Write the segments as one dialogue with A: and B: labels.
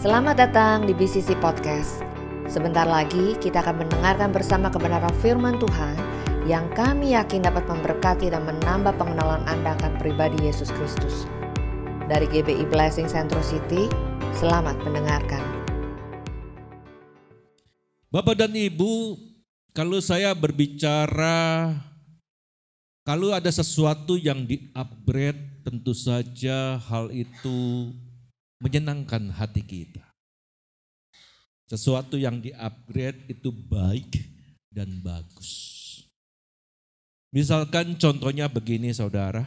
A: Selamat datang di BCC Podcast. Sebentar lagi kita akan mendengarkan bersama kebenaran firman Tuhan yang kami yakin dapat memberkati dan menambah pengenalan Anda akan pribadi Yesus Kristus. Dari GBI Blessing Central City, selamat mendengarkan.
B: Bapak dan Ibu, kalau saya berbicara, kalau ada sesuatu yang di-upgrade, tentu saja hal itu menyenangkan hati kita. Sesuatu yang di-upgrade itu baik dan bagus. Misalkan contohnya begini saudara,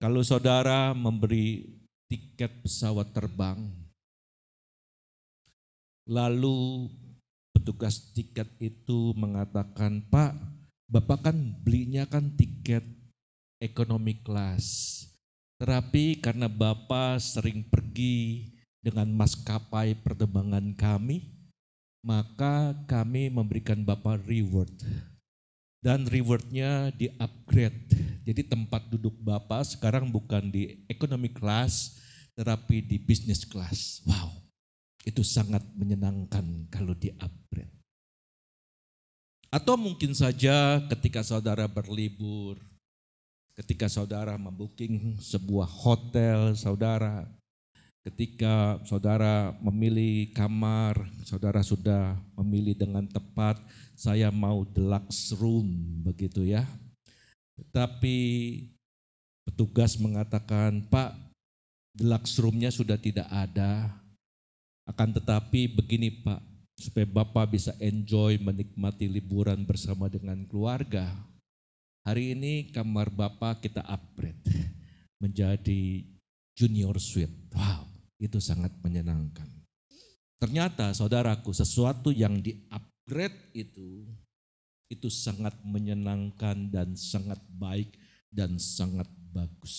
B: kalau saudara memberi tiket pesawat terbang, lalu petugas tiket itu mengatakan, Pak, Bapak kan belinya kan tiket ekonomi kelas. Tetapi karena Bapak sering pergi dengan maskapai penerbangan kami, maka kami memberikan Bapak reward dan rewardnya di upgrade. Jadi tempat duduk Bapak sekarang bukan di economy class, tetapi di business class. Wow, itu sangat menyenangkan kalau di upgrade. Atau mungkin saja ketika saudara berlibur, ketika saudara membooking sebuah hotel saudara, ketika saudara memilih kamar, saudara sudah memilih dengan tepat, saya mau deluxe room begitu ya. Tapi petugas mengatakan, Pak, deluxe roomnya sudah tidak ada. Akan tetapi begini Pak, supaya Bapak bisa enjoy menikmati liburan bersama dengan keluarga. Hari ini kamar Bapak kita upgrade menjadi junior suite. Wow, itu sangat menyenangkan. Ternyata saudaraku sesuatu yang di-upgrade upgrade itu itu sangat menyenangkan dan sangat baik dan sangat bagus.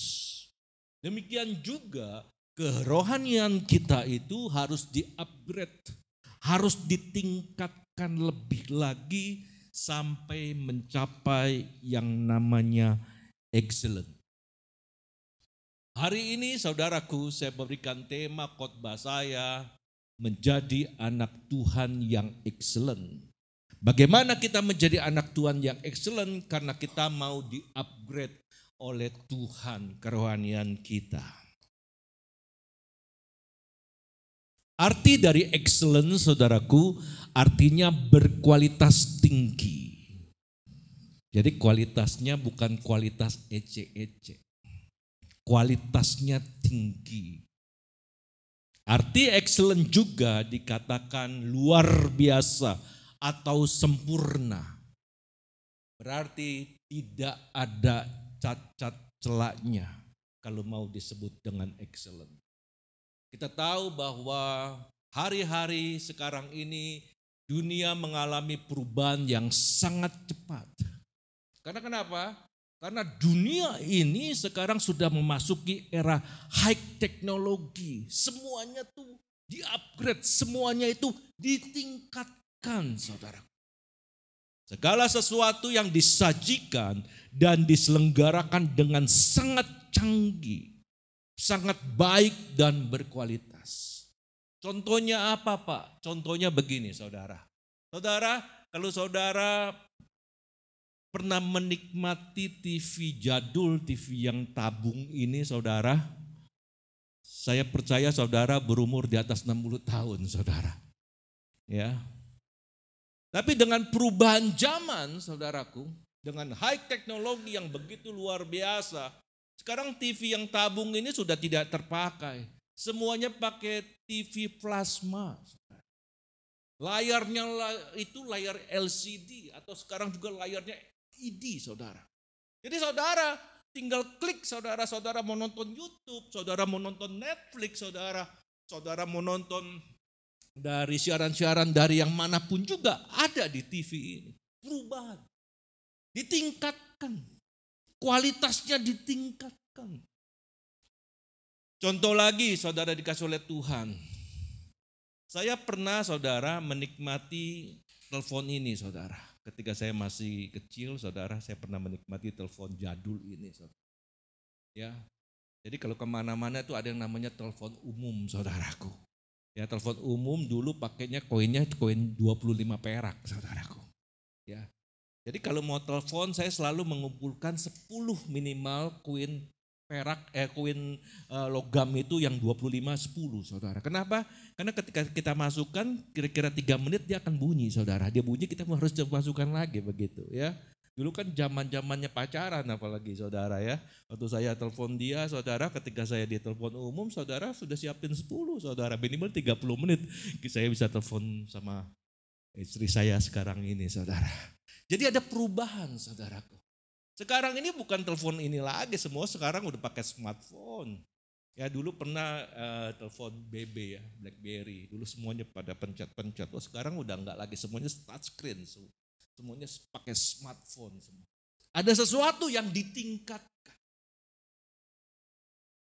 B: Demikian juga kerohanian kita itu harus di-upgrade, harus ditingkatkan lebih lagi sampai mencapai yang namanya excellent. Hari ini saudaraku saya berikan tema khotbah saya menjadi anak Tuhan yang excellent. Bagaimana kita menjadi anak Tuhan yang excellent? Karena kita mau di-upgrade oleh Tuhan kerohanian kita. Arti dari excellent saudaraku artinya berkualitas tinggi. Jadi kualitasnya bukan kualitas ece-ece. Kualitasnya tinggi. Arti excellent juga dikatakan luar biasa atau sempurna. Berarti tidak ada cacat celaknya kalau mau disebut dengan excellent. Kita tahu bahwa hari-hari sekarang ini dunia mengalami perubahan yang sangat cepat. Karena kenapa? Karena dunia ini sekarang sudah memasuki era high teknologi. Semuanya tuh di-upgrade, semuanya itu ditingkatkan saudara. Segala sesuatu yang disajikan dan diselenggarakan dengan sangat canggih, sangat baik dan berkualitas. Contohnya apa Pak? Contohnya begini saudara. Saudara, kalau saudara pernah menikmati TV jadul, TV yang tabung ini saudara? Saya percaya saudara berumur di atas 60 tahun saudara. Ya. Tapi dengan perubahan zaman saudaraku, dengan high teknologi yang begitu luar biasa, sekarang TV yang tabung ini sudah tidak terpakai. Semuanya pakai TV plasma. Layarnya itu layar LCD atau sekarang juga layarnya ID saudara. Jadi saudara tinggal klik saudara-saudara mau nonton YouTube, saudara mau nonton Netflix, saudara, saudara mau nonton dari siaran-siaran dari yang mana pun juga ada di TV ini. Perubahan. Ditingkatkan. Kualitasnya ditingkatkan. Contoh lagi saudara dikasih oleh Tuhan. Saya pernah saudara menikmati telepon ini saudara. Ketika saya masih kecil, saudara, saya pernah menikmati telepon jadul ini. Saudara. Ya, Jadi kalau ke mana-mana itu ada yang namanya telepon umum saudaraku. Ya telepon umum dulu pakainya koinnya koin 25 perak saudaraku. Ya. Jadi kalau mau telepon saya selalu mengumpulkan 10 minimal koin perak eh koin uh, logam itu yang 25 10 Saudara. Kenapa? Karena ketika kita masukkan kira-kira 3 menit dia akan bunyi Saudara. Dia bunyi kita harus masukkan lagi begitu ya. Dulu kan zaman-zamannya pacaran apalagi Saudara ya. Waktu saya telepon dia Saudara ketika saya di telepon umum Saudara sudah siapin 10 Saudara minimal 30 menit saya bisa telepon sama istri saya sekarang ini Saudara. Jadi ada perubahan Saudaraku. Sekarang ini bukan telepon ini lagi, semua sekarang udah pakai smartphone. Ya dulu pernah uh, telepon BB ya, BlackBerry. Dulu semuanya pada pencet-pencet. Oh sekarang udah enggak lagi, semuanya touchscreen. Semuanya pakai smartphone semua. Ada sesuatu yang ditingkatkan.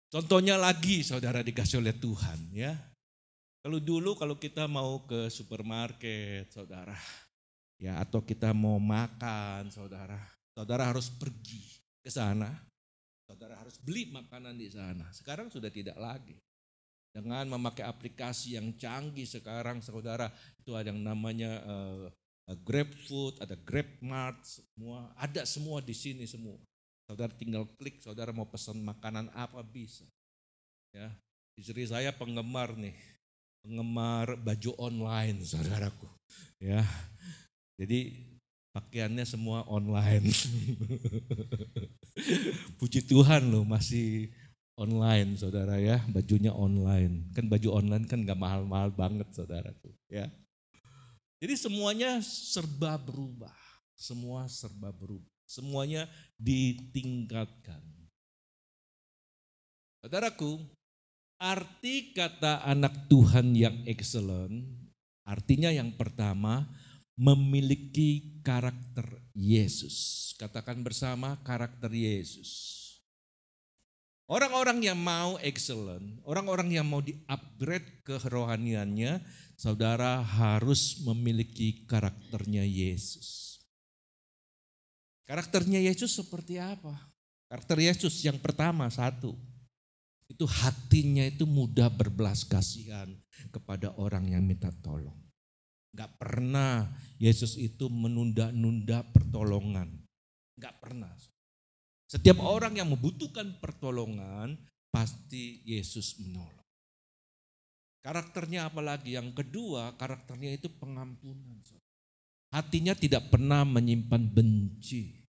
B: Contohnya lagi saudara dikasih oleh Tuhan ya. Kalau dulu kalau kita mau ke supermarket saudara. Ya atau kita mau makan saudara Saudara harus pergi ke sana. Saudara harus beli makanan di sana. Sekarang sudah tidak lagi. Dengan memakai aplikasi yang canggih sekarang saudara itu ada yang namanya uh, Grab ada Grab Mart, semua ada semua di sini semua. Saudara tinggal klik, saudara mau pesan makanan apa bisa. Ya, istri saya penggemar nih, penggemar baju online, saudaraku. Ya, jadi pakaiannya semua online. Puji Tuhan loh masih online saudara ya, bajunya online. Kan baju online kan gak mahal-mahal banget saudara tuh ya. Jadi semuanya serba berubah, semua serba berubah, semuanya ditingkatkan. Saudaraku, arti kata anak Tuhan yang excellent, artinya yang pertama, memiliki karakter Yesus. Katakan bersama karakter Yesus. Orang-orang yang mau excellent, orang-orang yang mau di-upgrade kerohaniannya, saudara harus memiliki karakternya Yesus. Karakternya Yesus seperti apa? Karakter Yesus yang pertama satu, itu hatinya itu mudah berbelas kasihan kepada orang yang minta tolong. Gak pernah Yesus itu menunda-nunda pertolongan. Gak pernah. Setiap orang yang membutuhkan pertolongan, pasti Yesus menolong. Karakternya apalagi? Yang kedua, karakternya itu pengampunan. Hatinya tidak pernah menyimpan benci.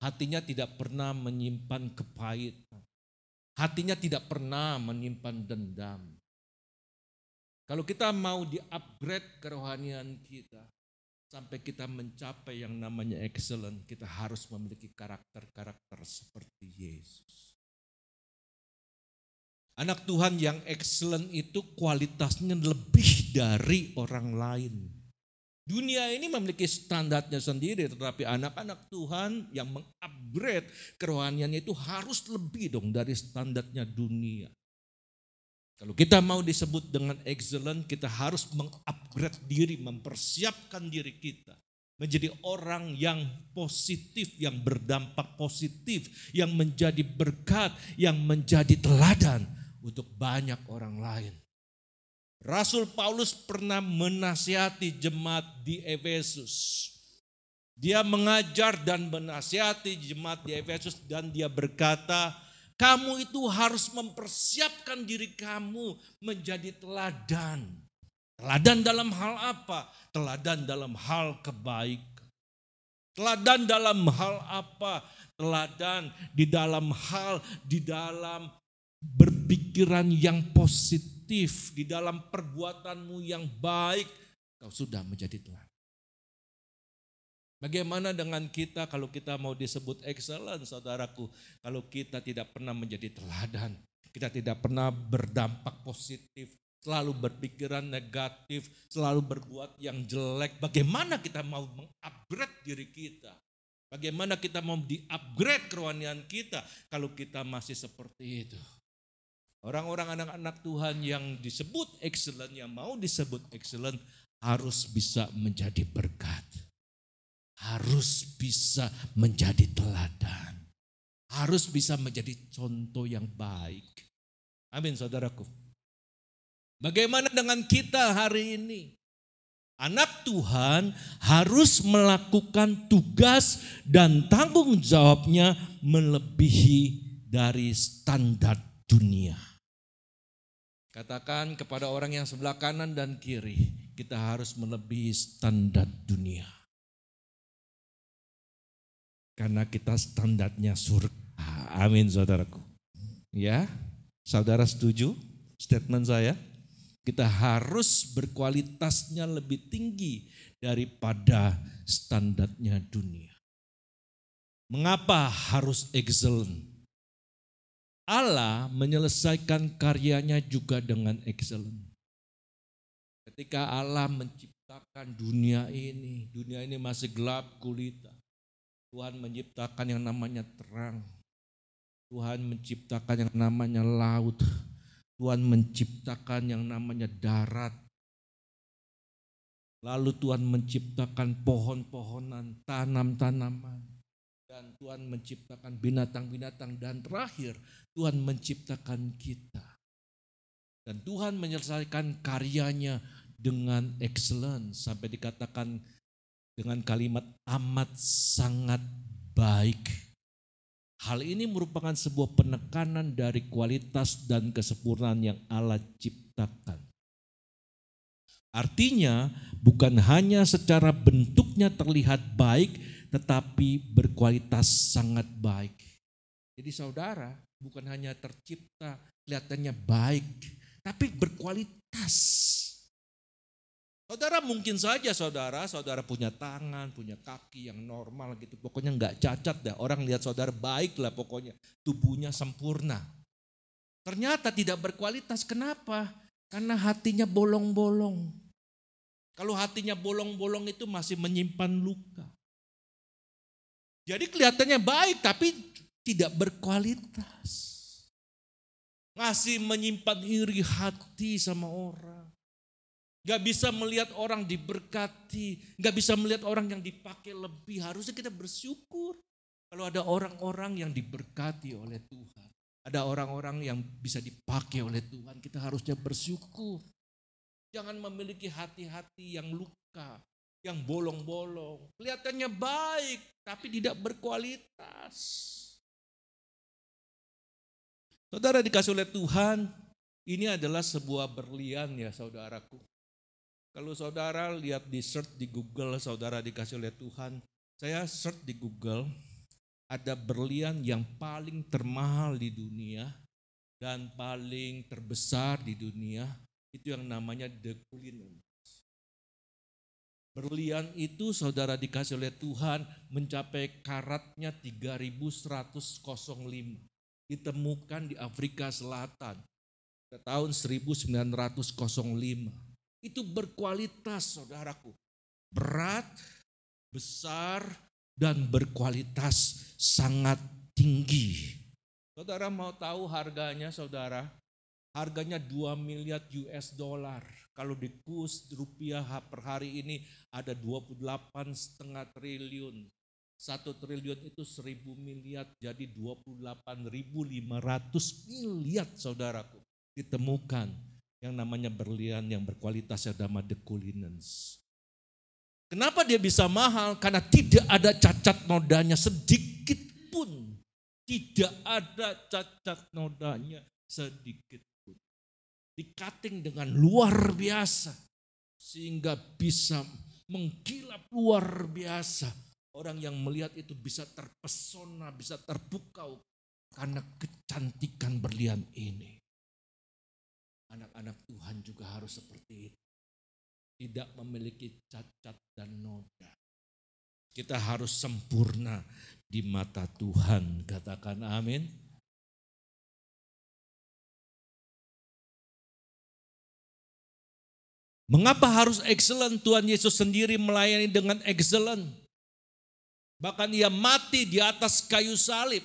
B: Hatinya tidak pernah menyimpan kepahitan. Hatinya tidak pernah menyimpan dendam. Kalau kita mau di-upgrade kerohanian kita, sampai kita mencapai yang namanya excellent, kita harus memiliki karakter-karakter seperti Yesus. Anak Tuhan yang excellent itu kualitasnya lebih dari orang lain. Dunia ini memiliki standarnya sendiri, tetapi anak-anak Tuhan yang mengupgrade kerohaniannya itu harus lebih dong dari standarnya dunia. Kalau kita mau disebut dengan excellent, kita harus mengupgrade diri, mempersiapkan diri kita. Menjadi orang yang positif, yang berdampak positif, yang menjadi berkat, yang menjadi teladan untuk banyak orang lain. Rasul Paulus pernah menasihati jemaat di Efesus. Dia mengajar dan menasihati jemaat di Efesus dan dia berkata, kamu itu harus mempersiapkan diri kamu menjadi teladan. Teladan dalam hal apa? Teladan dalam hal kebaikan. Teladan dalam hal apa? Teladan di dalam hal, di dalam berpikiran yang positif, di dalam perbuatanmu yang baik, kau sudah menjadi teladan. Bagaimana dengan kita kalau kita mau disebut excellent saudaraku. Kalau kita tidak pernah menjadi teladan. Kita tidak pernah berdampak positif. Selalu berpikiran negatif. Selalu berbuat yang jelek. Bagaimana kita mau mengupgrade diri kita. Bagaimana kita mau di-upgrade kerohanian kita kalau kita masih seperti itu. Orang-orang anak-anak Tuhan yang disebut excellent, yang mau disebut excellent harus bisa menjadi berkat harus bisa menjadi teladan. harus bisa menjadi contoh yang baik. Amin saudaraku. Bagaimana dengan kita hari ini? Anak Tuhan harus melakukan tugas dan tanggung jawabnya melebihi dari standar dunia. Katakan kepada orang yang sebelah kanan dan kiri, kita harus melebihi standar dunia. Karena kita standarnya surga. Amin saudaraku. Ya, saudara setuju statement saya? Kita harus berkualitasnya lebih tinggi daripada standarnya dunia. Mengapa harus excellent? Allah menyelesaikan karyanya juga dengan excellent. Ketika Allah menciptakan dunia ini, dunia ini masih gelap gulita. Tuhan menciptakan yang namanya terang. Tuhan menciptakan yang namanya laut. Tuhan menciptakan yang namanya darat. Lalu Tuhan menciptakan pohon-pohonan, tanam-tanaman. Dan Tuhan menciptakan binatang-binatang. Dan terakhir Tuhan menciptakan kita. Dan Tuhan menyelesaikan karyanya dengan excellent. Sampai dikatakan dengan kalimat amat sangat baik. Hal ini merupakan sebuah penekanan dari kualitas dan kesempurnaan yang Allah ciptakan. Artinya, bukan hanya secara bentuknya terlihat baik, tetapi berkualitas sangat baik. Jadi, saudara, bukan hanya tercipta kelihatannya baik, tapi berkualitas. Saudara mungkin saja saudara, saudara punya tangan, punya kaki yang normal gitu. Pokoknya nggak cacat dah. Orang lihat saudara baik lah pokoknya. Tubuhnya sempurna. Ternyata tidak berkualitas. Kenapa? Karena hatinya bolong-bolong. Kalau hatinya bolong-bolong itu masih menyimpan luka. Jadi kelihatannya baik tapi tidak berkualitas. Ngasih menyimpan iri hati sama orang Gak bisa melihat orang diberkati, gak bisa melihat orang yang dipakai lebih. Harusnya kita bersyukur kalau ada orang-orang yang diberkati oleh Tuhan. Ada orang-orang yang bisa dipakai oleh Tuhan, kita harusnya bersyukur. Jangan memiliki hati-hati yang luka, yang bolong-bolong. Kelihatannya baik, tapi tidak berkualitas. Saudara dikasih oleh Tuhan, ini adalah sebuah berlian ya saudaraku. Kalau saudara lihat di search di Google, saudara dikasih oleh Tuhan. Saya search di Google, ada berlian yang paling termahal di dunia dan paling terbesar di dunia. Itu yang namanya The Cullinan. Berlian itu saudara dikasih oleh Tuhan mencapai karatnya 3105. Ditemukan di Afrika Selatan tahun 1905 itu berkualitas saudaraku. Berat, besar, dan berkualitas sangat tinggi. Saudara mau tahu harganya saudara? Harganya 2 miliar US dollar. Kalau di kurs rupiah per hari ini ada 28 setengah triliun. Satu triliun itu 1000 miliar, jadi 28.500 miliar saudaraku ditemukan yang namanya berlian yang berkualitas yang nama the Cullinans. Kenapa dia bisa mahal? Karena tidak ada cacat nodanya sedikit pun. Tidak ada cacat nodanya sedikit pun. Dikating dengan luar biasa. Sehingga bisa mengkilap luar biasa. Orang yang melihat itu bisa terpesona, bisa terpukau. Karena kecantikan berlian ini. Anak-anak Tuhan juga harus seperti itu. Tidak memiliki cacat dan noda. Kita harus sempurna di mata Tuhan. Katakan amin. Mengapa harus excellent? Tuhan Yesus sendiri melayani dengan excellent. Bahkan ia mati di atas kayu salib.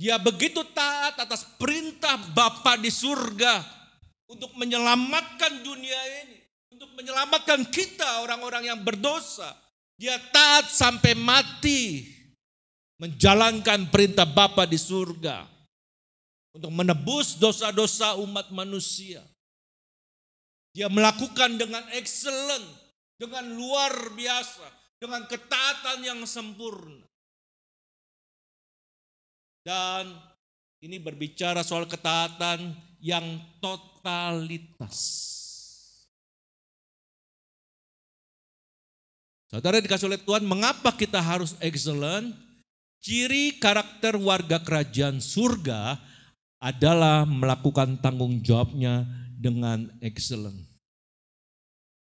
B: Dia begitu taat atas perintah Bapa di surga untuk menyelamatkan dunia ini, untuk menyelamatkan kita orang-orang yang berdosa. Dia taat sampai mati. menjalankan perintah Bapa di surga untuk menebus dosa-dosa umat manusia. Dia melakukan dengan excellent, dengan luar biasa, dengan ketaatan yang sempurna. Dan ini berbicara soal ketaatan yang totalitas. Saudara dikasih oleh Tuhan, mengapa kita harus excellent? Ciri karakter warga kerajaan surga adalah melakukan tanggung jawabnya dengan excellent.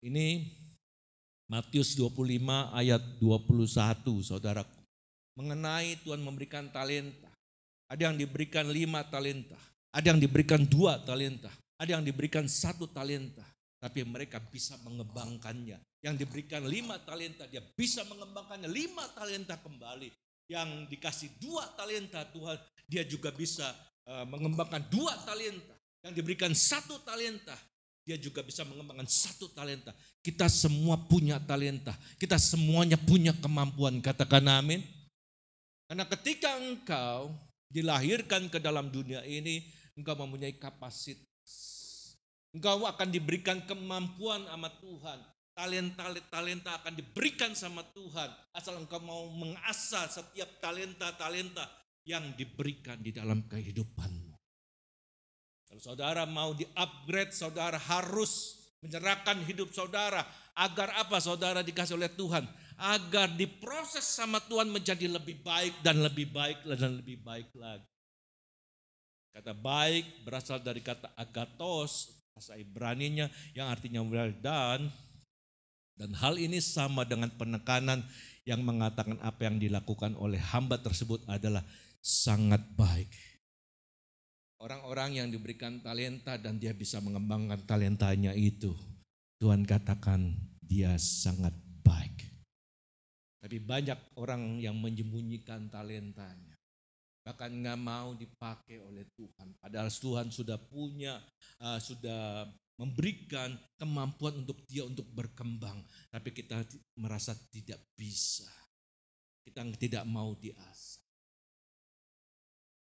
B: Ini Matius 25 ayat 21 saudara. Mengenai Tuhan memberikan talenta. Ada yang diberikan lima talenta. Ada yang diberikan dua talenta. Ada yang diberikan satu talenta. Tapi mereka bisa mengembangkannya. Yang diberikan lima talenta, dia bisa mengembangkannya lima talenta kembali. Yang dikasih dua talenta Tuhan, dia juga bisa uh, mengembangkan dua talenta. Yang diberikan satu talenta, dia juga bisa mengembangkan satu talenta. Kita semua punya talenta. Kita semuanya punya kemampuan. Katakan amin. Karena ketika engkau dilahirkan ke dalam dunia ini, engkau mempunyai kapasitas. Engkau akan diberikan kemampuan sama Tuhan. Talenta-talenta akan diberikan sama Tuhan. Asal engkau mau mengasah setiap talenta-talenta yang diberikan di dalam kehidupanmu. Kalau saudara mau di-upgrade, saudara harus menyerahkan hidup saudara. Agar apa saudara dikasih oleh Tuhan? Agar diproses sama Tuhan menjadi lebih baik dan lebih baik dan lebih baik lagi. Kata baik berasal dari kata agatos, bahasa Ibraninya yang artinya well done. Dan hal ini sama dengan penekanan yang mengatakan apa yang dilakukan oleh hamba tersebut adalah sangat baik. Orang-orang yang diberikan talenta dan dia bisa mengembangkan talentanya itu. Tuhan katakan dia sangat. Tapi banyak orang yang menyembunyikan talentanya. Bahkan nggak mau dipakai oleh Tuhan. Padahal Tuhan sudah punya, uh, sudah memberikan kemampuan untuk dia untuk berkembang. Tapi kita merasa tidak bisa. Kita tidak mau diasah.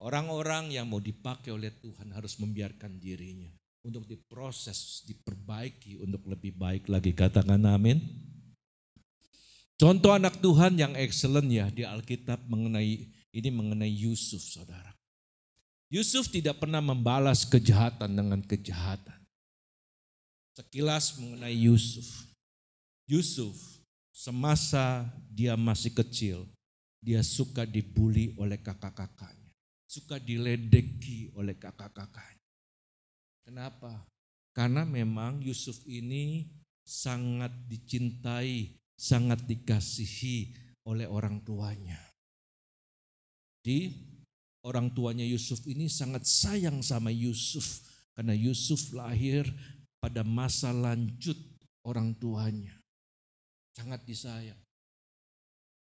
B: Orang-orang yang mau dipakai oleh Tuhan harus membiarkan dirinya untuk diproses, diperbaiki untuk lebih baik lagi. Katakan amin. Contoh anak Tuhan yang excellent ya di Alkitab mengenai ini mengenai Yusuf, saudara. Yusuf tidak pernah membalas kejahatan dengan kejahatan. Sekilas mengenai Yusuf. Yusuf semasa dia masih kecil, dia suka dibully oleh kakak-kakaknya. Suka diledeki oleh kakak-kakaknya. Kenapa? Karena memang Yusuf ini sangat dicintai, sangat dikasihi oleh orang tuanya. Jadi orang tuanya Yusuf ini sangat sayang sama Yusuf karena Yusuf lahir pada masa lanjut orang tuanya. Sangat disayang.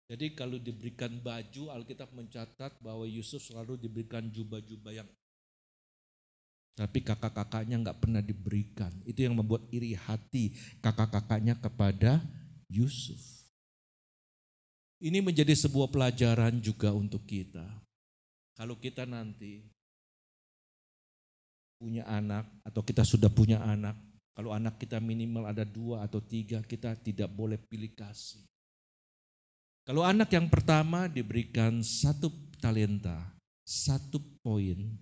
B: Jadi kalau diberikan baju, Alkitab mencatat bahwa Yusuf selalu diberikan jubah-jubah yang tapi kakak-kakaknya nggak pernah diberikan. Itu yang membuat iri hati kakak-kakaknya kepada Yusuf. Ini menjadi sebuah pelajaran juga untuk kita. Kalau kita nanti punya anak atau kita sudah punya anak, kalau anak kita minimal ada dua atau tiga, kita tidak boleh pilih kasih. Kalau anak yang pertama diberikan satu talenta, satu poin,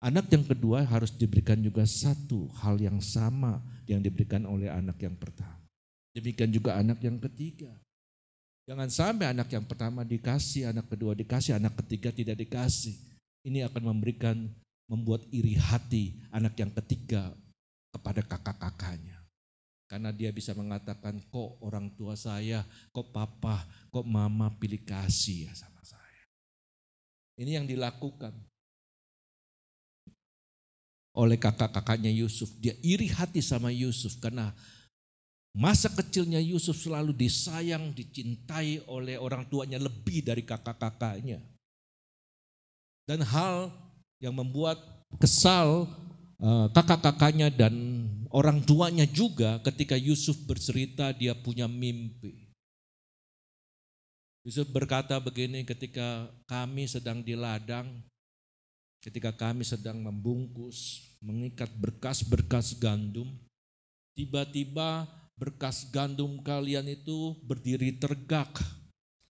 B: anak yang kedua harus diberikan juga satu hal yang sama yang diberikan oleh anak yang pertama. Demikian juga anak yang ketiga. Jangan sampai anak yang pertama dikasih, anak kedua dikasih, anak ketiga tidak dikasih. Ini akan memberikan, membuat iri hati anak yang ketiga kepada kakak-kakaknya. Karena dia bisa mengatakan, kok orang tua saya, kok papa, kok mama pilih kasih ya sama saya. Ini yang dilakukan oleh kakak-kakaknya Yusuf. Dia iri hati sama Yusuf karena Masa kecilnya Yusuf selalu disayang, dicintai oleh orang tuanya lebih dari kakak-kakaknya. Dan hal yang membuat kesal eh, kakak-kakaknya dan orang tuanya juga ketika Yusuf bercerita dia punya mimpi. Yusuf berkata begini ketika kami sedang di ladang, ketika kami sedang membungkus, mengikat berkas-berkas gandum, tiba-tiba berkas gandum kalian itu berdiri tegak.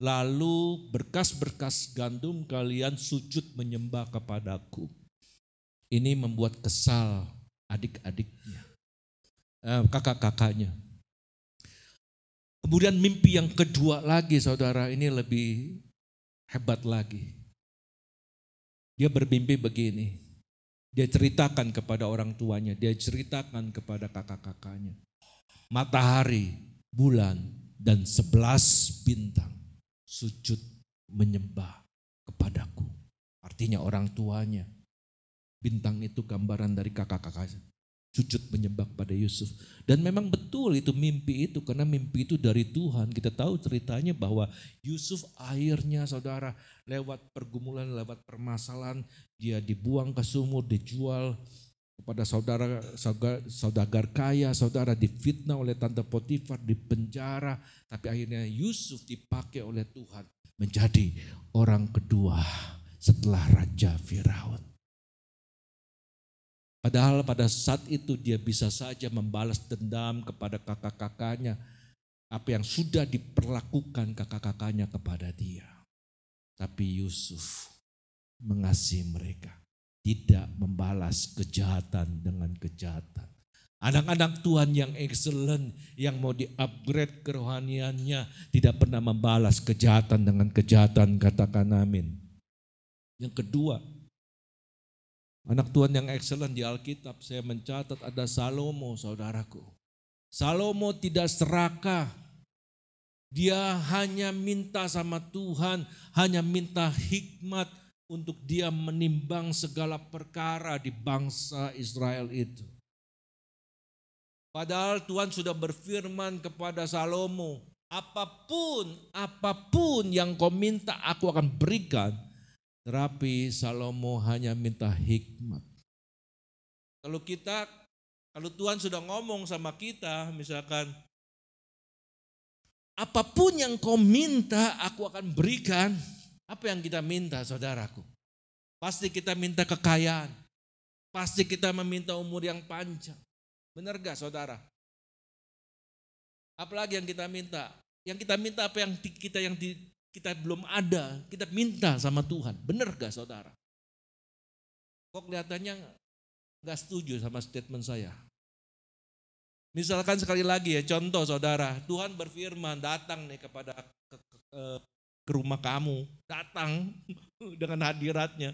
B: Lalu berkas-berkas gandum kalian sujud menyembah kepadaku. Ini membuat kesal adik-adiknya, eh, kakak-kakaknya. Kemudian mimpi yang kedua lagi saudara ini lebih hebat lagi. Dia bermimpi begini. Dia ceritakan kepada orang tuanya, dia ceritakan kepada kakak-kakaknya. Matahari, bulan, dan sebelas bintang sujud menyembah kepadaku. Artinya orang tuanya Bintang itu gambaran dari kakak-kakaknya. Sujud menyembah pada Yusuf. Dan memang betul itu mimpi itu karena mimpi itu dari Tuhan. Kita tahu ceritanya bahwa Yusuf akhirnya saudara lewat pergumulan, lewat permasalahan. Dia dibuang ke sumur, dijual kepada saudara saudagar kaya, saudara difitnah oleh tante Potifar, di penjara, tapi akhirnya Yusuf dipakai oleh Tuhan menjadi orang kedua setelah Raja Firaun. Padahal pada saat itu dia bisa saja membalas dendam kepada kakak-kakaknya. Apa yang sudah diperlakukan kakak-kakaknya kepada dia. Tapi Yusuf mengasihi mereka. Tidak membalas kejahatan dengan kejahatan. Anak-anak Tuhan yang excellent, yang mau di-upgrade kerohaniannya, tidak pernah membalas kejahatan dengan kejahatan, katakan amin. Yang kedua, Anak Tuhan yang excellent di Alkitab, saya mencatat ada Salomo saudaraku. Salomo tidak serakah. Dia hanya minta sama Tuhan, hanya minta hikmat untuk dia menimbang segala perkara di bangsa Israel itu. Padahal Tuhan sudah berfirman kepada Salomo, apa pun, apa pun yang kau minta aku akan berikan tetapi Salomo hanya minta hikmat. Kalau kita, kalau Tuhan sudah ngomong sama kita, misalkan, apa pun yang kau minta, aku akan berikan. Apa yang kita minta, saudaraku? Pasti kita minta kekayaan. Pasti kita meminta umur yang panjang. Benar gak saudara? Apalagi yang kita minta? Yang kita minta apa yang kita yang di, kita belum ada, kita minta sama Tuhan. Benar gak saudara? Kok kelihatannya gak setuju sama statement saya? Misalkan sekali lagi ya, contoh saudara, Tuhan berfirman datang nih kepada ke, ke, ke rumah kamu, datang dengan hadiratnya.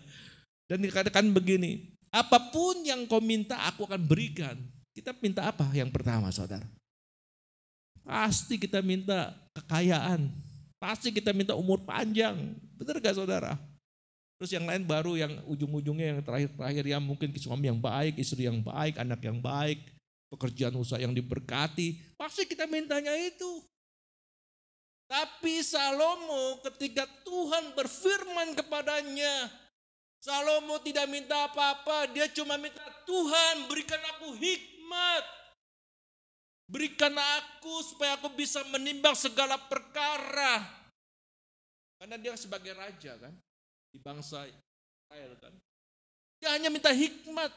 B: Dan dikatakan begini, apa pun yang kau minta aku akan berikan. Kita minta apa yang pertama saudara? Pasti kita minta kekayaan, Pasti kita minta umur panjang. Benar gak saudara? Terus yang lain baru yang ujung-ujungnya yang terakhir-terakhir ya mungkin suami yang baik, istri yang baik, anak yang baik, pekerjaan usaha yang diberkati. Pasti kita mintanya itu. Tapi Salomo ketika Tuhan berfirman kepadanya, Salomo tidak minta apa-apa, dia cuma minta Tuhan berikan aku hikmat. Berikan aku supaya aku bisa menimbang segala perkara. Karena dia sebagai raja kan. Di bangsa Israel kan. Dia hanya minta hikmat.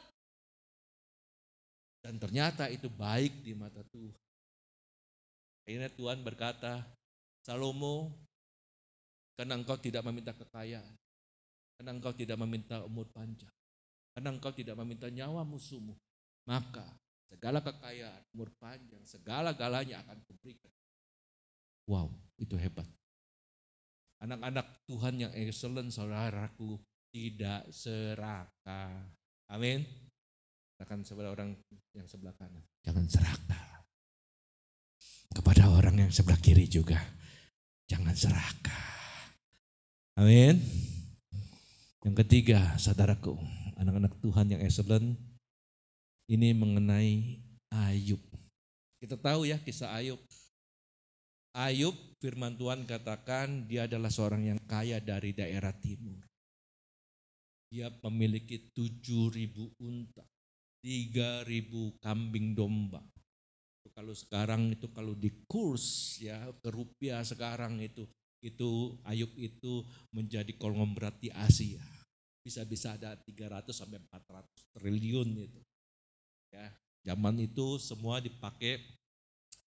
B: Dan ternyata itu baik di mata Tuhan. Akhirnya Tuhan berkata, Salomo, karena engkau tidak meminta kekayaan, karena engkau tidak meminta umur panjang, karena engkau tidak meminta nyawa musuhmu, maka segala kekayaan, umur panjang, segala-galanya akan kuberikan. Wow, itu hebat. Anak-anak Tuhan yang excellent, saudaraku, tidak serakah. Amin. Katakan sebelah orang yang sebelah kanan. Jangan serakah. Kepada orang yang sebelah kiri juga. Jangan serakah. Amin. Yang ketiga, saudaraku, anak-anak Tuhan yang excellent, ini mengenai Ayub. Kita tahu ya kisah Ayub. Ayub firman Tuhan katakan dia adalah seorang yang kaya dari daerah timur. Dia memiliki tujuh ribu unta, tiga ribu kambing domba. Kalau sekarang itu kalau di kurs ya ke rupiah sekarang itu itu Ayub itu menjadi konglomerat di Asia. Bisa-bisa ada 300 sampai 400 triliun itu. Ya, zaman itu semua dipakai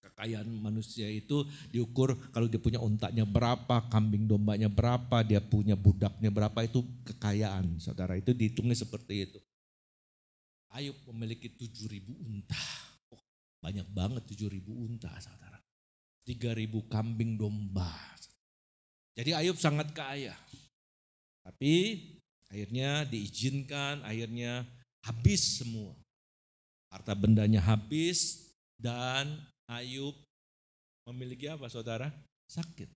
B: kekayaan manusia itu diukur kalau dia punya untanya berapa, kambing dombanya berapa, dia punya budaknya berapa itu kekayaan. Saudara itu dihitungnya seperti itu. Ayub memiliki 7000 unta. Banyak banget 7000 unta, Saudara. 3000 kambing domba. Jadi Ayub sangat kaya. Tapi akhirnya diizinkan, akhirnya habis semua. Harta bendanya habis dan Ayub memiliki apa saudara? Sakit.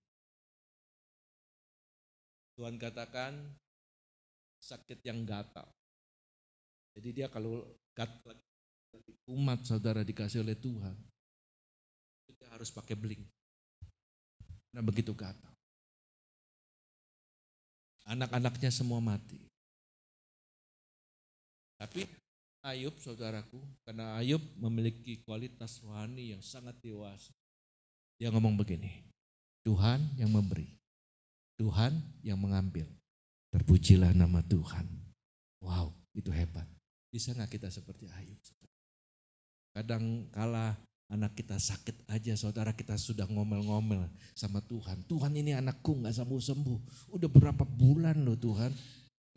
B: Tuhan katakan sakit yang gatal. Jadi dia kalau gatal umat saudara dikasih oleh Tuhan, dia harus pakai bling. Nah begitu gatal. Anak-anaknya semua mati. Tapi Ayub saudaraku, karena Ayub memiliki kualitas rohani yang sangat dewasa. Dia ngomong begini, Tuhan yang memberi, Tuhan yang mengambil. Terpujilah nama Tuhan. Wow, itu hebat. Bisa nggak kita seperti Ayub? Kadang kala anak kita sakit aja saudara kita sudah ngomel-ngomel sama Tuhan. Tuhan ini anakku nggak sembuh-sembuh. Udah berapa bulan loh Tuhan.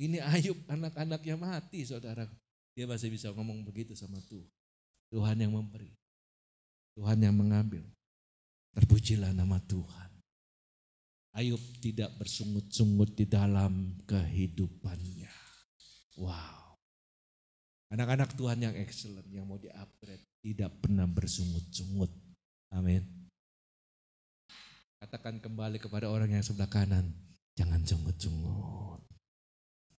B: Ini Ayub anak-anaknya mati saudara. Dia masih bisa ngomong begitu sama Tuhan. Tuhan yang memberi. Tuhan yang mengambil. Terpujilah nama Tuhan. Ayub tidak bersungut-sungut di dalam kehidupannya. Wow. Anak-anak Tuhan yang excellent, yang mau di-upgrade tidak pernah bersungut-sungut. Amin. Katakan kembali kepada orang yang sebelah kanan, jangan sungut-sungut.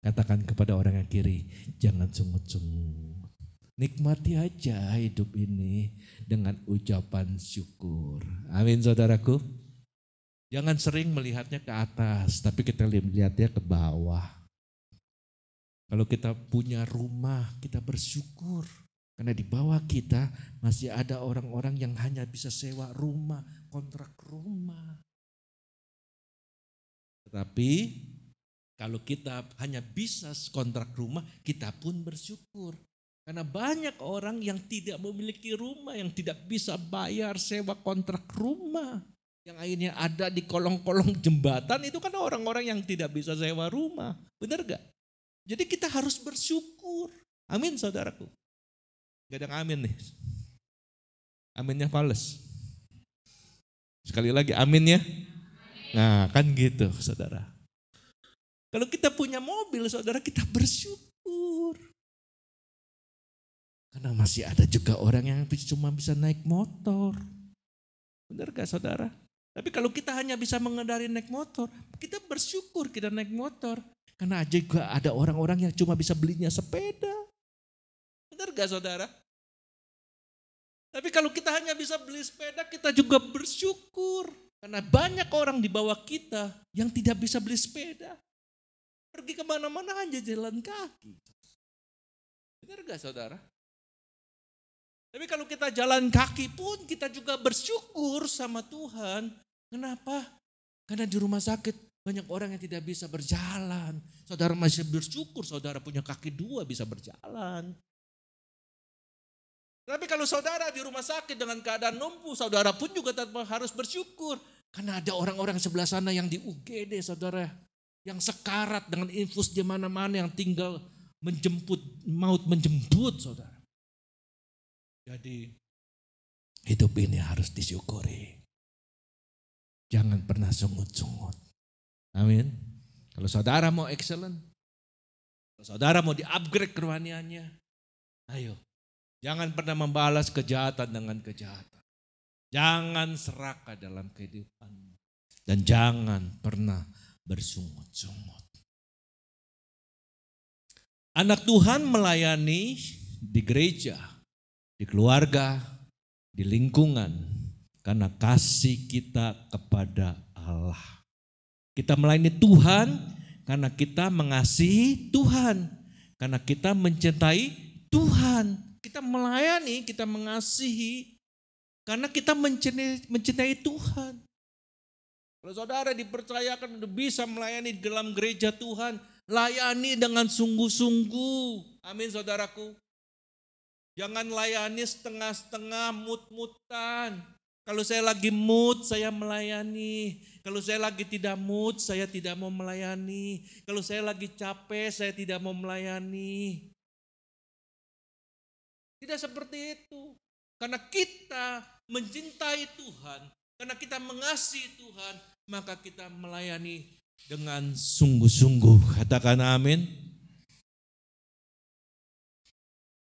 B: Katakan kepada orang yang kiri, jangan sungut-sungut. Nikmati aja hidup ini dengan ucapan syukur. Amin saudaraku. Jangan sering melihatnya ke atas, tapi kita lihatnya ke bawah. Kalau kita punya rumah, kita bersyukur. Karena di bawah kita masih ada orang-orang yang hanya bisa sewa rumah, kontrak rumah. Tetapi kalau kita hanya bisa kontrak rumah, kita pun bersyukur. Karena banyak orang yang tidak memiliki rumah, yang tidak bisa bayar sewa kontrak rumah. Yang akhirnya ada di kolong-kolong jembatan itu kan orang-orang yang tidak bisa sewa rumah. Benar gak? Jadi kita harus bersyukur. Amin saudaraku. Gak ada yang amin nih. Aminnya fales. Sekali lagi amin ya. Nah kan gitu saudara. Kalau kita punya mobil saudara kita bersyukur. Karena masih ada juga orang yang cuma bisa naik motor. Benar gak saudara? Tapi kalau kita hanya bisa mengendari naik motor, kita bersyukur kita naik motor. Karena juga ada orang-orang yang cuma bisa belinya sepeda. Benar gak saudara? Tapi kalau kita hanya bisa beli sepeda, kita juga bersyukur. Karena banyak orang di bawah kita yang tidak bisa beli sepeda. Pergi ke mana-mana hanya jalan kaki. Benar gak saudara? Tapi kalau kita jalan kaki pun kita juga bersyukur sama Tuhan. Kenapa? Karena di rumah sakit banyak orang yang tidak bisa berjalan. Saudara masih bersyukur saudara punya kaki dua bisa berjalan. Tapi kalau saudara di rumah sakit dengan keadaan lumpuh, saudara pun juga tetap harus bersyukur. Karena ada orang-orang sebelah sana yang di UGD, saudara. Yang sekarat dengan infus di mana-mana yang tinggal menjemput, maut menjemput, saudara. Jadi hidup ini harus disyukuri. Jangan pernah sungut-sungut. Amin. Kalau saudara mau excellent, kalau saudara mau di-upgrade kerohaniannya, ayo Jangan pernah membalas kejahatan dengan kejahatan. Jangan serakah dalam kehidupan. Dan jangan pernah bersungut-sungut. Anak Tuhan melayani di gereja, di keluarga, di lingkungan. Karena kasih kita kepada Allah. Kita melayani Tuhan karena kita mengasihi Tuhan. Karena kita mencintai Tuhan kita melayani, kita mengasihi karena kita mencintai, mencintai Tuhan. Kalau saudara dipercayakan untuk bisa melayani dalam gereja Tuhan, layani dengan sungguh-sungguh. Amin saudaraku. Jangan layani setengah-setengah, mut-mutan. Kalau saya lagi mood, saya melayani. Kalau saya lagi tidak mood, saya tidak mau melayani. Kalau saya lagi capek, saya tidak mau melayani. Tidak seperti itu. Karena kita mencintai Tuhan, karena kita mengasihi Tuhan, maka kita melayani dengan sungguh-sungguh. Katakan amin.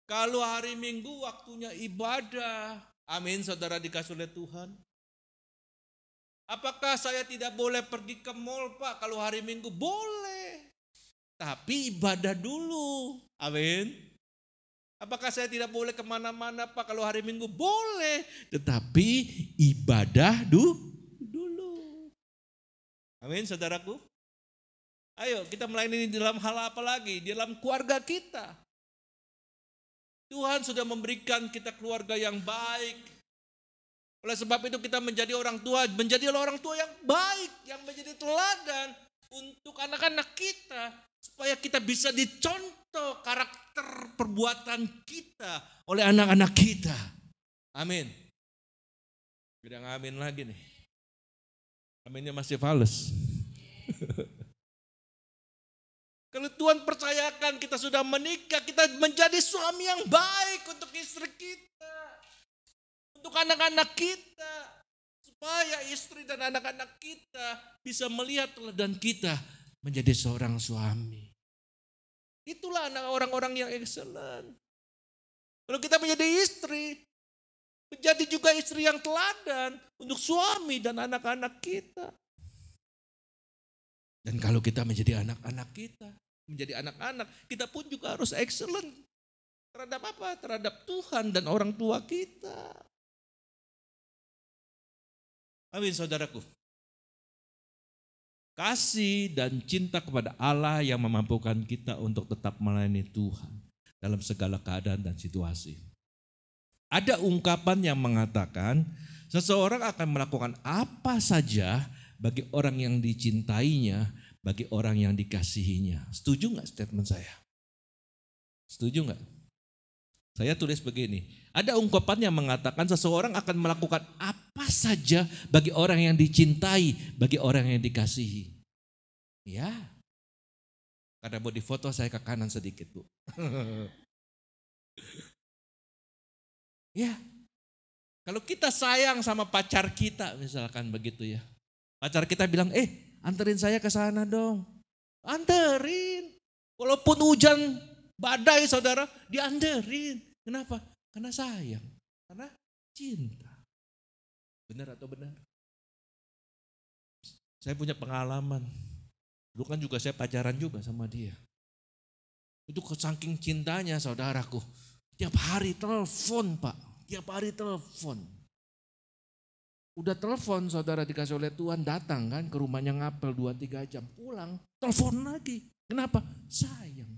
B: Kalau hari Minggu waktunya ibadah, amin saudara dikasih oleh Tuhan. Apakah saya tidak boleh pergi ke mall pak kalau hari Minggu? Boleh. Tapi ibadah dulu. Amin. Apakah saya tidak boleh ke mana-mana pak kalau hari Minggu? Boleh. Tetapi ibadah dulu. Amin saudaraku. Ayo kita melayani dalam hal apa lagi? Di dalam keluarga kita. Tuhan sudah memberikan kita keluarga yang baik. Oleh sebab itu kita menjadi orang tua, menjadi orang tua yang baik, yang menjadi teladan untuk anak-anak kita. Supaya kita bisa dicontoh karakter perbuatan kita oleh anak-anak kita. Amin. Bilang amin lagi nih. Aminnya masih fals. Kalau Tuhan percayakan kita sudah menikah, kita menjadi suami yang baik untuk istri kita. Untuk anak-anak kita. Supaya istri dan anak-anak kita bisa melihat teladan kita menjadi seorang suami. Itulah anak orang-orang yang excellent. Kalau kita menjadi istri, Menjadi juga istri yang teladan untuk suami dan anak-anak kita. Dan kalau kita menjadi anak-anak kita, menjadi anak-anak, kita pun juga harus excellent. Terhadap apa? Terhadap Tuhan dan orang tua kita. Amin saudaraku. Kasih dan cinta kepada Allah yang memampukan kita untuk tetap melayani Tuhan dalam segala keadaan dan situasi. Ada ungkapan yang mengatakan seseorang akan melakukan apa saja bagi orang yang dicintainya, bagi orang yang dikasihinya. Setuju nggak statement saya? Setuju nggak? Saya tulis begini, ada ungkapan yang mengatakan seseorang akan melakukan apa saja bagi orang yang dicintai, bagi orang yang dikasihi. Ya, karena mau difoto saya ke kanan sedikit bu. Ya. Kalau kita sayang sama pacar kita misalkan begitu ya. Pacar kita bilang, eh anterin saya ke sana dong. Anterin. Walaupun hujan badai saudara, dianterin. Kenapa? Karena sayang. Karena cinta. Benar atau benar? Saya punya pengalaman. Dulu kan juga saya pacaran juga sama dia. Itu saking cintanya saudaraku. Tiap hari telepon pak. Tiap hari telepon. Udah telepon saudara dikasih oleh Tuhan datang kan ke rumahnya ngapel 2-3 jam. Pulang telepon lagi. Kenapa? Sayang.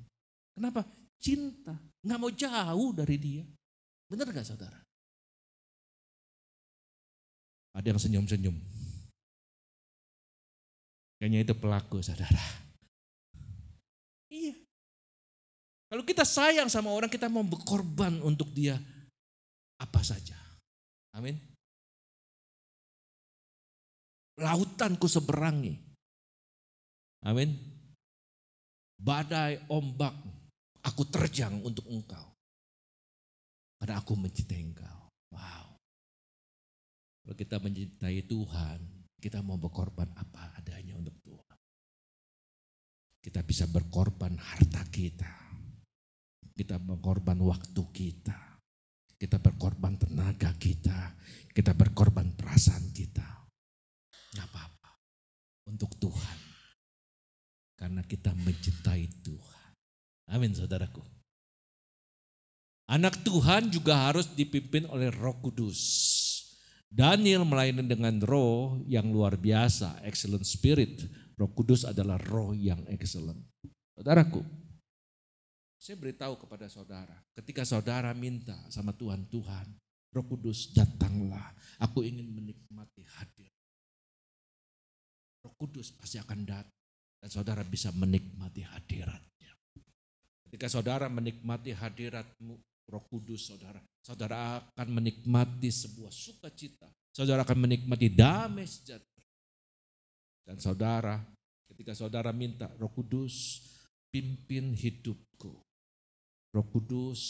B: Kenapa? Cinta. Nggak mau jauh dari dia. Benar gak saudara? Ada yang senyum-senyum. Kayaknya itu pelaku saudara. Iya. Kalau kita sayang sama orang, kita mau berkorban untuk dia apa saja. Amin. Lautanku seberangi. Amin. Badai ombak, aku terjang untuk engkau. Karena aku mencintai engkau. Wow. Kalau kita mencintai Tuhan, kita mau berkorban apa adanya untuk Tuhan. Kita bisa berkorban harta kita. Kita berkorban waktu kita kita berkorban tenaga kita. Kita berkorban perasaan kita. Gak apa-apa. Untuk Tuhan. Karena kita mencintai Tuhan. Amin saudaraku. Anak Tuhan juga harus dipimpin oleh roh kudus. Daniel melayani dengan roh yang luar biasa, excellent spirit. Roh kudus adalah roh yang excellent. Saudaraku, saya beritahu kepada saudara, ketika saudara minta sama Tuhan, Tuhan, Roh Kudus datanglah, aku ingin menikmati hadir. Roh Kudus pasti akan datang. Dan saudara bisa menikmati hadiratnya. Ketika saudara menikmati hadiratmu, Roh Kudus saudara, saudara akan menikmati sebuah sukacita. Saudara akan menikmati damai sejahtera. Dan saudara, ketika saudara minta Roh Kudus, pimpin hidupku. Roh Kudus,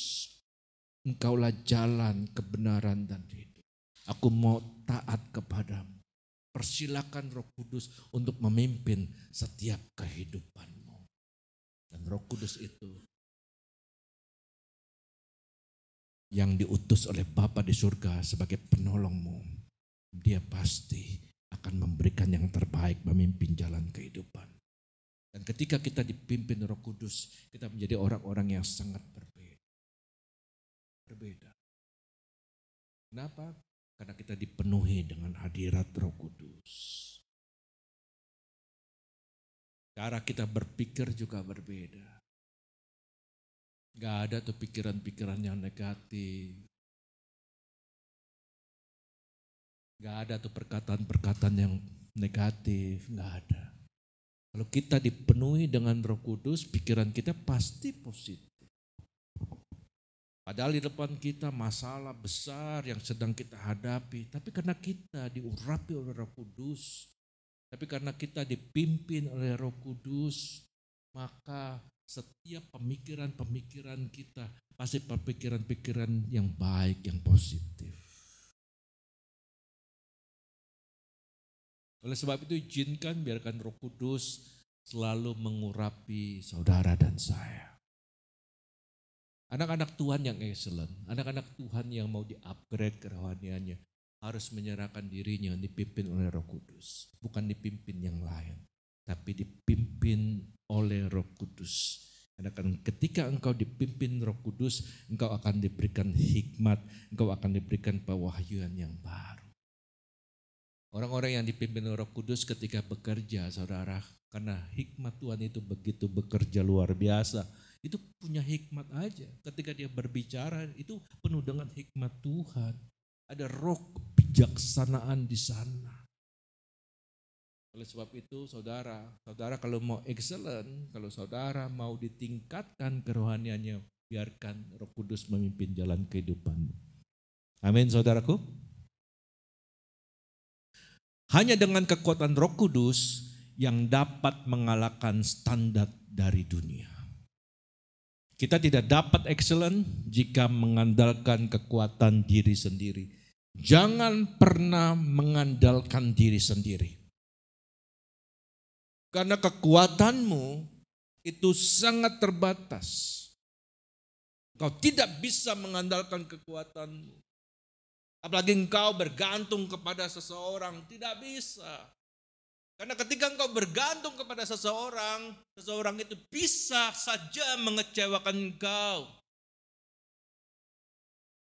B: engkaulah jalan kebenaran dan hidup. Aku mau taat kepadamu. Persilakan Roh Kudus untuk memimpin setiap kehidupanmu. Dan Roh Kudus itu yang diutus oleh Bapa di surga sebagai penolongmu. Dia pasti akan memberikan yang terbaik memimpin jalan kehidupan. Dan ketika kita dipimpin Roh Kudus, kita menjadi orang-orang yang sangat berbeda. Berbeda. Kenapa? Karena kita dipenuhi dengan hadirat roh kudus. Cara kita berpikir juga berbeda. Gak ada tuh pikiran-pikiran yang negatif. Gak ada tuh perkataan-perkataan yang negatif, gak ada. Kalau kita dipenuhi dengan roh kudus, pikiran kita pasti positif. Padahal di depan kita masalah besar yang sedang kita hadapi. Tapi karena kita diurapi oleh roh kudus. Tapi karena kita dipimpin oleh roh kudus. Maka setiap pemikiran-pemikiran kita pasti pemikiran-pikiran yang baik, yang positif. Oleh sebab itu izinkan biarkan roh kudus selalu mengurapi saudara dan saya. Anak-anak Tuhan yang excellent, anak-anak Tuhan yang mau di-upgrade kerohaniannya harus menyerahkan dirinya dipimpin oleh Roh Kudus, bukan dipimpin yang lain, tapi dipimpin oleh Roh Kudus. Karena ketika engkau dipimpin Roh Kudus, engkau akan diberikan hikmat, engkau akan diberikan pewahyuan yang baru. Orang-orang yang dipimpin Roh Kudus ketika bekerja, saudara, karena hikmat Tuhan itu begitu bekerja luar biasa itu punya hikmat aja. Ketika dia berbicara itu penuh dengan hikmat Tuhan. Ada roh kebijaksanaan di sana. Oleh sebab itu saudara, saudara kalau mau excellent, kalau saudara mau ditingkatkan kerohaniannya, biarkan roh kudus memimpin jalan kehidupanmu. Amin saudaraku. Hanya dengan kekuatan roh kudus yang dapat mengalahkan standar dari dunia. Kita tidak dapat excellent jika mengandalkan kekuatan diri sendiri. Jangan pernah mengandalkan diri sendiri. Karena kekuatanmu itu sangat terbatas. Kau tidak bisa mengandalkan kekuatanmu. Apalagi engkau bergantung kepada seseorang, tidak bisa. Karena ketika engkau bergantung kepada seseorang, seseorang itu bisa saja mengecewakan engkau.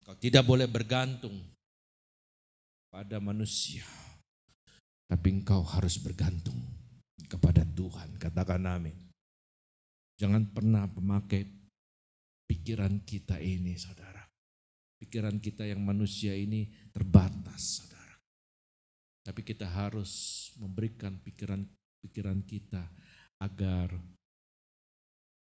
B: Engkau tidak boleh bergantung pada manusia. Tapi engkau harus bergantung kepada Tuhan. Katakan amin. Jangan pernah memakai pikiran kita ini saudara. Pikiran kita yang manusia ini terbatas saudara. Tapi kita harus memberikan pikiran-pikiran kita agar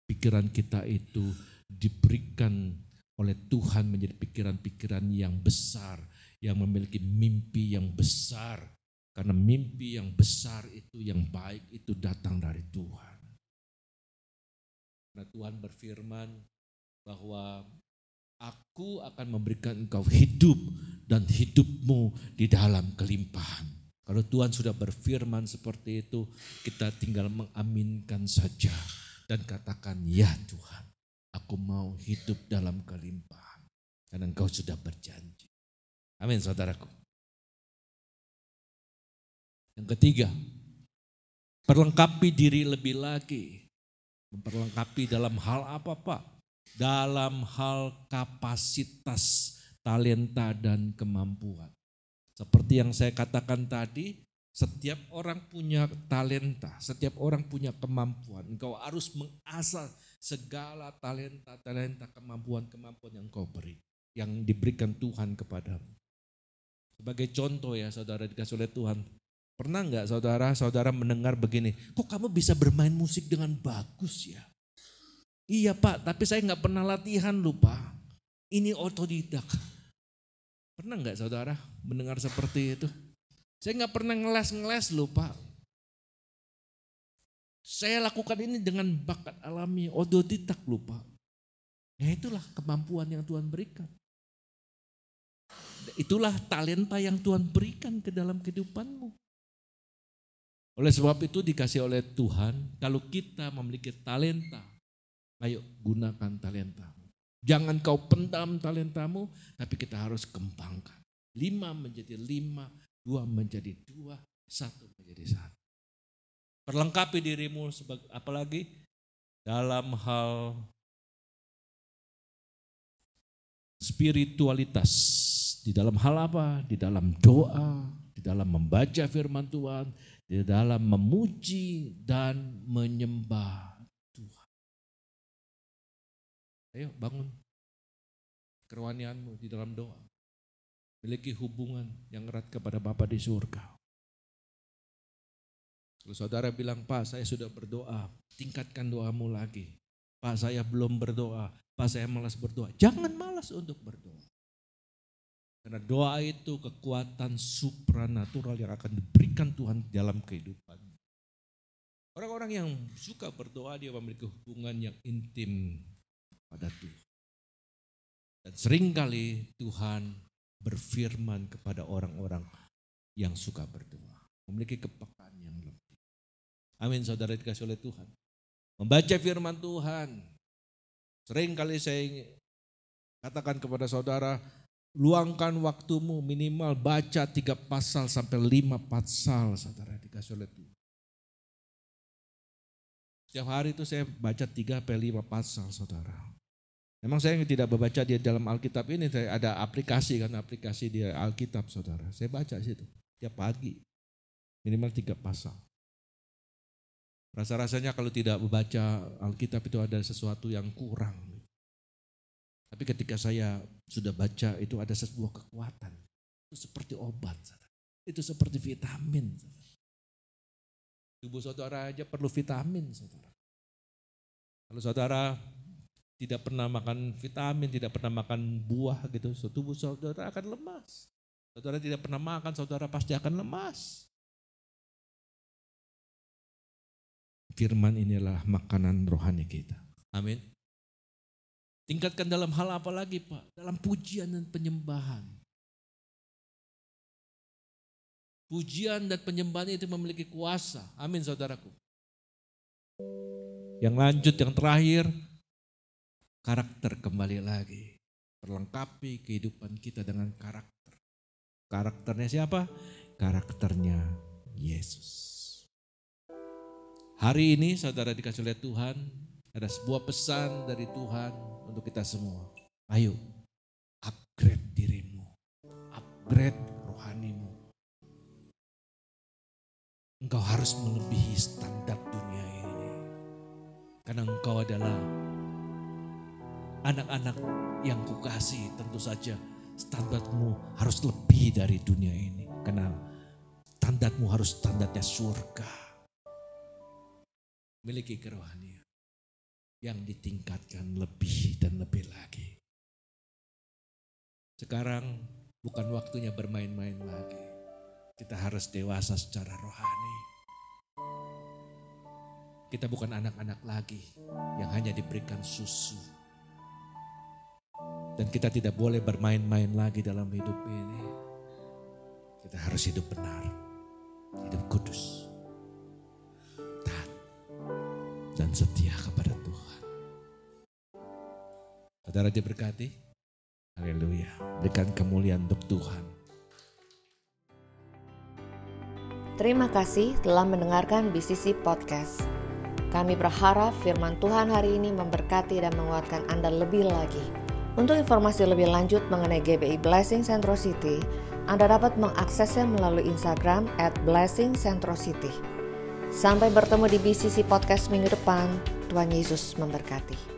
B: pikiran kita itu diberikan oleh Tuhan menjadi pikiran-pikiran yang besar, yang memiliki mimpi yang besar. Karena mimpi yang besar itu, yang baik itu datang dari Tuhan. Karena Tuhan berfirman bahwa Aku akan memberikan engkau hidup dan hidupmu di dalam kelimpahan. Kalau Tuhan sudah berfirman seperti itu, kita tinggal mengaminkan saja dan katakan, ya Tuhan, aku mau hidup dalam kelimpahan. Karena engkau sudah berjanji. Amin saudaraku. Yang ketiga, perlengkapi diri lebih lagi. Memperlengkapi dalam hal apa Pak? dalam hal kapasitas, talenta, dan kemampuan. Seperti yang saya katakan tadi, setiap orang punya talenta, setiap orang punya kemampuan. Engkau harus mengasah segala talenta, talenta, kemampuan, kemampuan yang kau beri, yang diberikan Tuhan kepadamu. Sebagai contoh ya saudara dikasih oleh Tuhan, Pernah nggak saudara-saudara mendengar begini, kok kamu bisa bermain musik dengan bagus ya? Iya pak, tapi saya nggak pernah latihan lupa. Ini otodidak. Pernah nggak saudara mendengar seperti itu? Saya nggak pernah ngeles-ngeles lupa. Saya lakukan ini dengan bakat alami, otodidak lupa. Ya itulah kemampuan yang Tuhan berikan. Itulah talenta yang Tuhan berikan ke dalam kehidupanmu. Oleh sebab itu dikasih oleh Tuhan, kalau kita memiliki talenta, ayo gunakan talenta. Jangan kau pendam talentamu, tapi kita harus kembangkan. Lima menjadi lima, dua menjadi dua, satu menjadi satu. Perlengkapi dirimu sebagai apalagi dalam hal spiritualitas. Di dalam hal apa? Di dalam doa, di dalam membaca firman Tuhan, di dalam memuji dan menyembah Tuhan. Ayo bangun kerohanianmu di dalam doa. Miliki hubungan yang erat kepada Bapa di surga. Kalau saudara bilang, Pak saya sudah berdoa, tingkatkan doamu lagi. Pak saya belum berdoa, Pak saya malas berdoa. Jangan malas untuk berdoa. Karena doa itu kekuatan supranatural yang akan diberikan Tuhan dalam kehidupan. Orang-orang yang suka berdoa dia memiliki hubungan yang intim pada Tuhan. Dan sering kali Tuhan berfirman kepada orang-orang yang suka berdoa. Memiliki kepekaan yang lebih. Amin saudara dikasih oleh Tuhan. Membaca firman Tuhan. Seringkali saya katakan kepada saudara, Luangkan waktumu minimal baca tiga pasal sampai lima pasal saudara dikasih oleh Tuhan. Setiap hari itu saya baca tiga sampai lima pasal saudara. Memang saya tidak membaca dia dalam Alkitab ini, saya ada aplikasi kan, aplikasi di Alkitab saudara. Saya baca situ tiap pagi, minimal tiga pasal. Rasa-rasanya kalau tidak membaca Alkitab itu ada sesuatu yang kurang. Tapi ketika saya sudah baca itu ada sebuah kekuatan. Itu seperti obat. Itu seperti vitamin. Tubuh saudara aja perlu vitamin. Saudara. Kalau saudara tidak pernah makan vitamin, tidak pernah makan buah gitu, tubuh saudara akan lemas. Saudara tidak pernah makan, saudara pasti akan lemas. Firman inilah makanan rohani kita. Amin. Tingkatkan dalam hal apa lagi Pak? Dalam pujian dan penyembahan. Pujian dan penyembahan itu memiliki kuasa. Amin saudaraku. Yang lanjut, yang terakhir, karakter kembali lagi. Perlengkapi kehidupan kita dengan karakter. Karakternya siapa? Karakternya Yesus. Hari ini saudara dikasih oleh Tuhan, ada sebuah pesan dari Tuhan untuk kita semua. Ayo, upgrade dirimu. Upgrade rohanimu. Engkau harus melebihi standar dunia ini. Karena engkau adalah anak-anak yang kukasih tentu saja standarmu harus lebih dari dunia ini. Karena standarmu harus standarnya surga. Miliki kerohanian yang ditingkatkan lebih dan lebih lagi. Sekarang bukan waktunya bermain-main lagi. Kita harus dewasa secara rohani. Kita bukan anak-anak lagi yang hanya diberikan susu. Dan kita tidak boleh bermain-main lagi dalam hidup ini. Kita harus hidup benar, hidup kudus, taat, dan setia kepada Saudara diberkati. Haleluya. Berikan kemuliaan untuk Tuhan.
A: Terima kasih telah mendengarkan BCC Podcast. Kami berharap firman Tuhan hari ini memberkati dan menguatkan Anda lebih lagi. Untuk informasi lebih lanjut mengenai GBI Blessing Centro City, Anda dapat mengaksesnya melalui Instagram at Blessing Centro City. Sampai bertemu di BCC Podcast minggu depan. Tuhan Yesus memberkati.